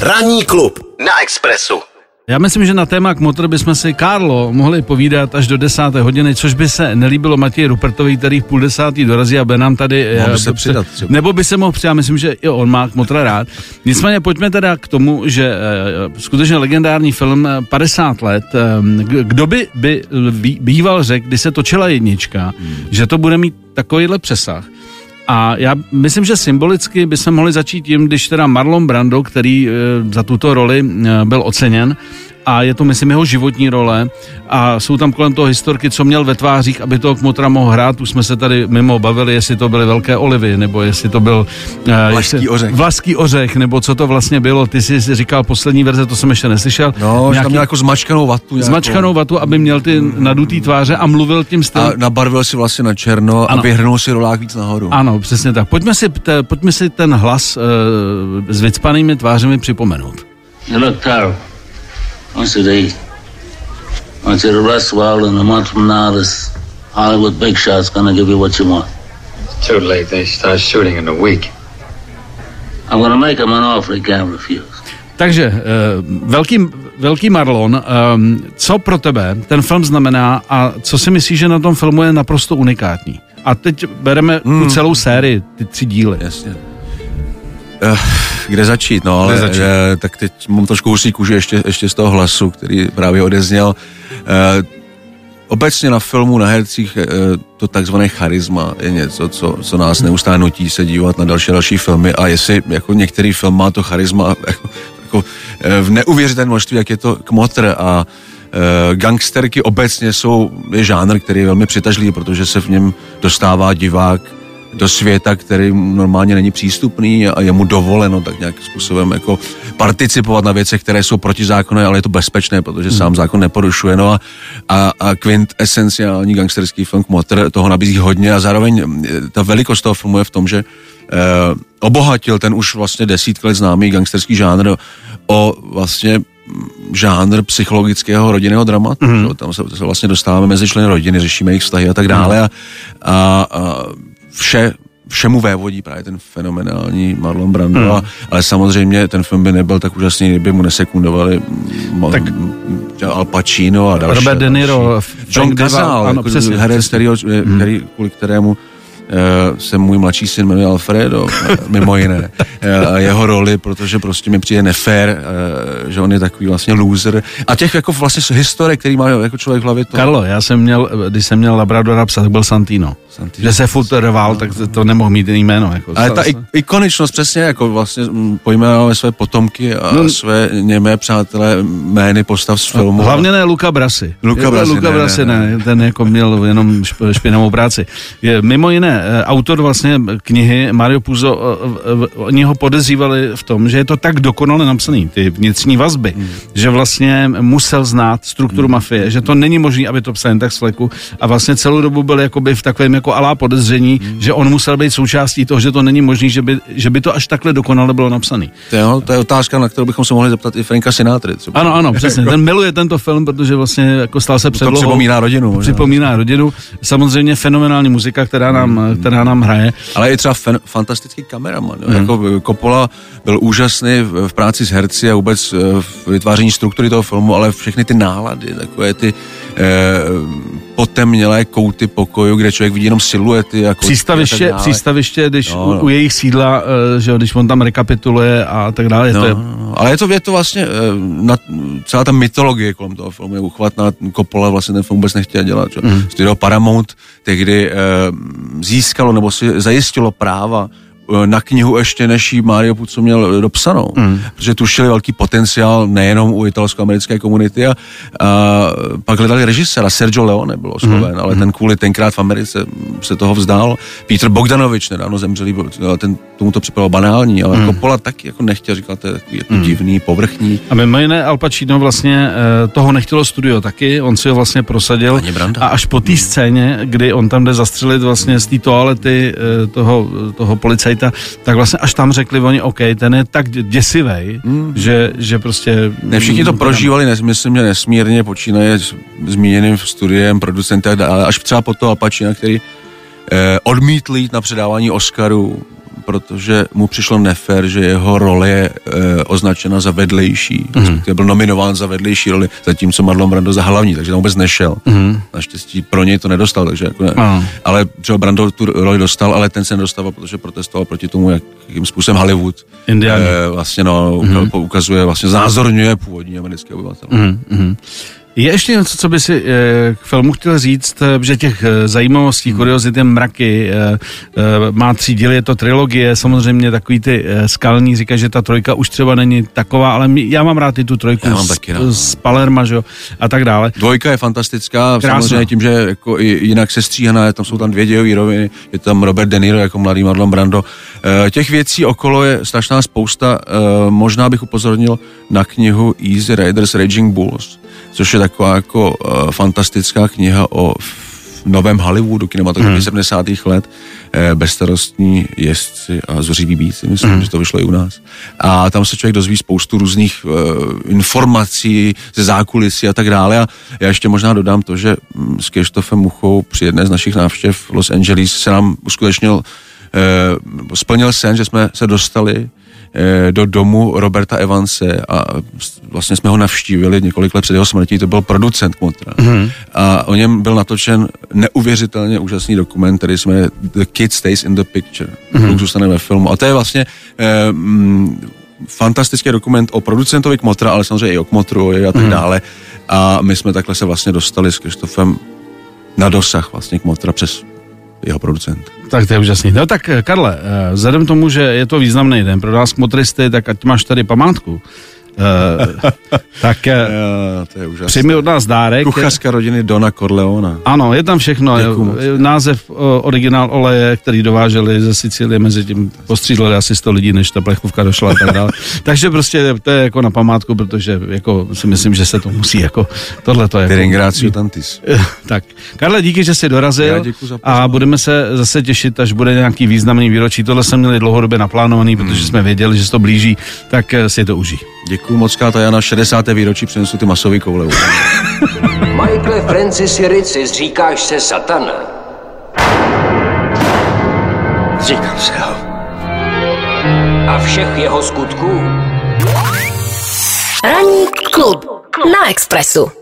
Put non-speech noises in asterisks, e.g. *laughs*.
Ranní klub na Expressu. Já myslím, že na téma motor bychom si, Karlo, mohli povídat až do desáté hodiny, což by se nelíbilo Matěji Rupertovi, který v půl desátý dorazí a nám tady... Mohl by se přidat třeba. Nebo by se mohl přidat, myslím, že i on má motor rád. Nicméně pojďme teda k tomu, že eh, skutečně legendární film eh, 50 let, eh, k- kdo by, by býval řekl, kdy se točila jednička, Hmm. že to bude mít takovýhle přesah. A já myslím, že symbolicky bychom mohli začít tím, když teda Marlon Brando, který e, za tuto roli e, byl oceněn, a je to, myslím, jeho životní role a jsou tam kolem toho historky, co měl ve tvářích, aby toho Kmotra mohl hrát. Už jsme se tady mimo bavili, jestli to byly velké olivy, nebo jestli to byl... e, Vlašský jestli- ořech. Vlašský ořech, nebo co to vlastně bylo. Ty jsi říkal poslední verze, to jsem ještě neslyšel. No, že tam měl jako zmačkanou vatu. nějakou. zmačkanou vatu, aby měl ty nadutý tváře a mluvil tím A stylem. nabarvil si vlastně na černo Ano. a vyhrnul si rolák víc nahoru. Ano, přesně tak. Pojďme si, te, pojďme si ten hlas e, s vycpanými tvářemi připomenout. Look terrible. I want you to eat. I you to rest well, and a month from now, this Hollywood big shot's gonna give you what you want. Too late. They start shooting in a week. I'm gonna make him an offer he can't refuse. Takže e, velký, velký Marlon, e, co pro tebe ten film znamená a co si myslíš, že na tom filmu je naprosto unikátní? A teď bereme hmm. tu celou sérii, ty tři díly. Jasně. Eh, kde začít, no, ale Kde začít? Eh, tak teď mám trošku husí kůži ještě, ještě z toho hlasu, který právě odezněl. Eh, obecně na filmu, na hercích to takzvané charisma je něco, co, co nás neustále nutí se dívat na další další filmy a jestli jako některý film má to charisma *laughs* jako, jako v neuvěřitelném množství, jak je to kmotr a gangsterky obecně jsou je žánr, který je velmi přitažlivý, protože se v něm dostává divák do světa, který normálně není přístupný a je mu dovoleno tak nějakým způsobem jako participovat na věcech, které jsou protizákonné, ale je to bezpečné, protože sám zákon neporušuje. No a, a, a Quint esenciální gangsterský film Kmotr toho nabízí hodně a zároveň eh, ta velikost toho filmu je v tom, že eh, obohatil ten už vlastně desítky let známý gangsterský žánr o vlastně mm, žánr psychologického rodinného dramatu. Mm. Tam se, se vlastně dostáváme mezi členy rodiny, řešíme jejich vztahy a tak dále. A, a, a vše všemu vévodí právě ten fenomenální Marlon Brando, Hmm. a, ale samozřejmě ten film by nebyl tak úžasný, kdyby mu nesekundovali Tak- Al Pacino a další. Robert De Niro, další. John Cazale, ano, jako herec, který, který, kvůli kterému se můj mladší syn jmenuje Alfredo, eh, *laughs* mimo jiné. Eh, A jeho roli, protože prostě mi přijde nefér, eh, že on je takový vlastně loser. A těch jako vlastně historek, který má jako člověk v hlavě, to... Karlo, já jsem měl, když jsem měl Labradora psa, tak byl Santino. Santino. Že se furt rval, tak to- nemohl mít jiný jméno. Jako. Ale ta ik- ikoničnost přesně, jako vlastně mm, pojmenováme své potomky a No. no, své němé přátelé jmény postav z filmu. Hlavně ne Luka Brasi. Luca Je- Brasi, Luka ne, Brasi ne, ne, ten jako měl jenom šp- špinavou práci. Je, mimo jiné, eh, autor vlastně knihy Mario Puzo, eh, oni ho podezřívali v tom, že je to tak dokonale napsaný, ty vnitřní vazby, Hmm. že vlastně musel znát strukturu mafie, že to není možné, aby to psal jen tak z fleku a vlastně celou dobu byl jakoby v takovém jako alá podezření, Hmm. že on musel být součástí toho, že to není možné, že by, že by to až takhle dokonale bylo napsaný. To, to je otázka, na kterou bychom se mohli zeptat i Franka Sinatry. Třeba. Ano, ano, přesně. Ten miluje tento film, protože vlastně jako stal se to předlohou. připomíná rodinu. Připomíná rodinu. Samozřejmě fenomenální muzika, která nám, která nám hraje. Ale je třeba fen, fantastický kameraman. Jo? Mhm. Mm. Jako Coppola byl úžasný v, v práci s herci a vůbec eh, v vytváření struktury toho filmu, ale všechny ty nálady, takové ty eh, potemnělé kouty pokoju, kde člověk vidí jenom siluety. A kouty a Přístaviště, přístaviště když No, u, no. u jejich sídla, eh, že když on tam rekapituluje a tak dále, No, to je, no, ale je to, je to vlastně, na, celá ta mytologie kolem toho filmu je uchvatná. Coppola vlastně ten film vůbec nechtěl dělat. Že? Mm. Studio Paramount tehdy eh, získalo nebo si zajistilo práva na knihu ještě než jí Mario Puzo měl dopsanou. Mhm. Mm. Protože tušili velký potenciál nejenom u italsko-americké komunity a, a pak hledali režiséra. Sergio Leone byl osloven, mm. ale ten kvůli tenkrát v Americe se toho vzdál. Peter Bogdanovič nedávno zemřelý, byl- ten, tomu to připadalo banální, ale mm. Coppola taky jako nechtěl, říkal, to je takový jako mm. divný, povrchní. A mimo jiné Al Pacino vlastně eh, toho nechtělo studio taky, on si ho vlastně prosadil a až po té scéně, kdy on tam jde zastřelit vlastně z té toalety eh, toho, toho policajta, tak vlastně až tam řekli oni, OK, ten je tak děsivej, že, že prostě... Ne, všichni to prožívali, nes, myslím, že nesmírně, počínaje s zmíněným studiem, producentem a tak dále, až třeba po to Apachina, který eh, odmítl jít na předávání Oscaru, protože mu přišlo nefér, že jeho role je e, označena za vedlejší. Mm. Byl nominován za vedlejší roli, zatímco Marlon Brando za hlavní, takže tam vůbec nešel. Mm. Naštěstí pro něj to nedostal, takže jako ne. Ale třeba Brando tu roli dostal, ale ten se nedostal, protože protestoval proti tomu, jak, jakým způsobem Hollywood e, vlastně no, mm. ukazuje, vlastně znázorňuje původní americké obyvatel. Mm. Je ještě něco, co by si e, k filmu chtěl říct, eh, že těch e, zajímavostí, kuriozit je mraky, má tři díly, je to trilogie, samozřejmě takový ty skalní, říká, že ta trojka už třeba není taková, ale já mám rád i tu trojku já z, taky rád. z Palerma, že jo, a tak dále. Dvojka je fantastická, Krásná. samozřejmě tím, že jako jinak se stříhaná, tam jsou tam dvě dějové roviny, je tam Robert De Niro jako mladý Marlon Brando. Těch věcí okolo je strašná spousta, možná bych upozornil na knihu Easy Riders Raging Bulls, což je taková jako uh, fantastická kniha o novém Hollywoodu, kinematografii mm. 70. let, eh, bezstarostní jezdci a zořiví bíci, myslím, mm. že to vyšlo i u nás. A tam se člověk dozví spoustu různých uh, informací ze zákulisí a tak dále. A já ještě možná dodám to, že mm, s Kirštofem Muchou při jedné z našich návštěv v Los Angeles se nám uskutečnil, uh, splnil sen, že jsme se dostali Eh, do domu Roberta Evanse a vlastně jsme ho navštívili několik let před jeho smrtí, to byl producent Kmotra. Mm-hmm. A o něm byl natočen neuvěřitelně úžasný dokument, který jsme The Kid Stays in the Picture. Mm-hmm. zůstane ve filmu. A to je vlastně eh, mm, fantastický dokument o producentovi Kmotra, ale samozřejmě i o Kmotru a tak mm-hmm. dále. A my jsme takhle se vlastně dostali s Kristofem na dosah vlastně Kmotra přes jeho producent. Tak to je úžasný. No tak Karle, eh, vzhledem tomu, že je to významný den pro nás motristy, tak ať máš tady památku. Uh, *laughs* tak uh, to je úžasné. přijmi od nás dárek. Kuchařka rodiny Dona Corleona. Ano, je tam všechno. Je, název uh, originál oleje, který dováželi ze Sicílie, mezi tím postřídleli asi 100 lidí, než ta plechovka došla a tak dále. *laughs* Takže prostě to je jako na památku, protože jako si myslím, že se to musí jako tohle to jako... Tantis. *laughs* tak. Karle, díky, že jsi dorazil a budeme se zase těšit, až bude nějaký významný výročí. Tohle jsme měli dlouhodobě naplánovaný, protože hmm. jsme věděli, že se to blíží, tak si to užij. Děkuji moc krát a já na 60. výročí přinesu ty masové koule. *laughs* Michael Francis Ricis, říkáš se satana? Říkám se ho. A všech jeho skutků? Ranní klub na Expressu.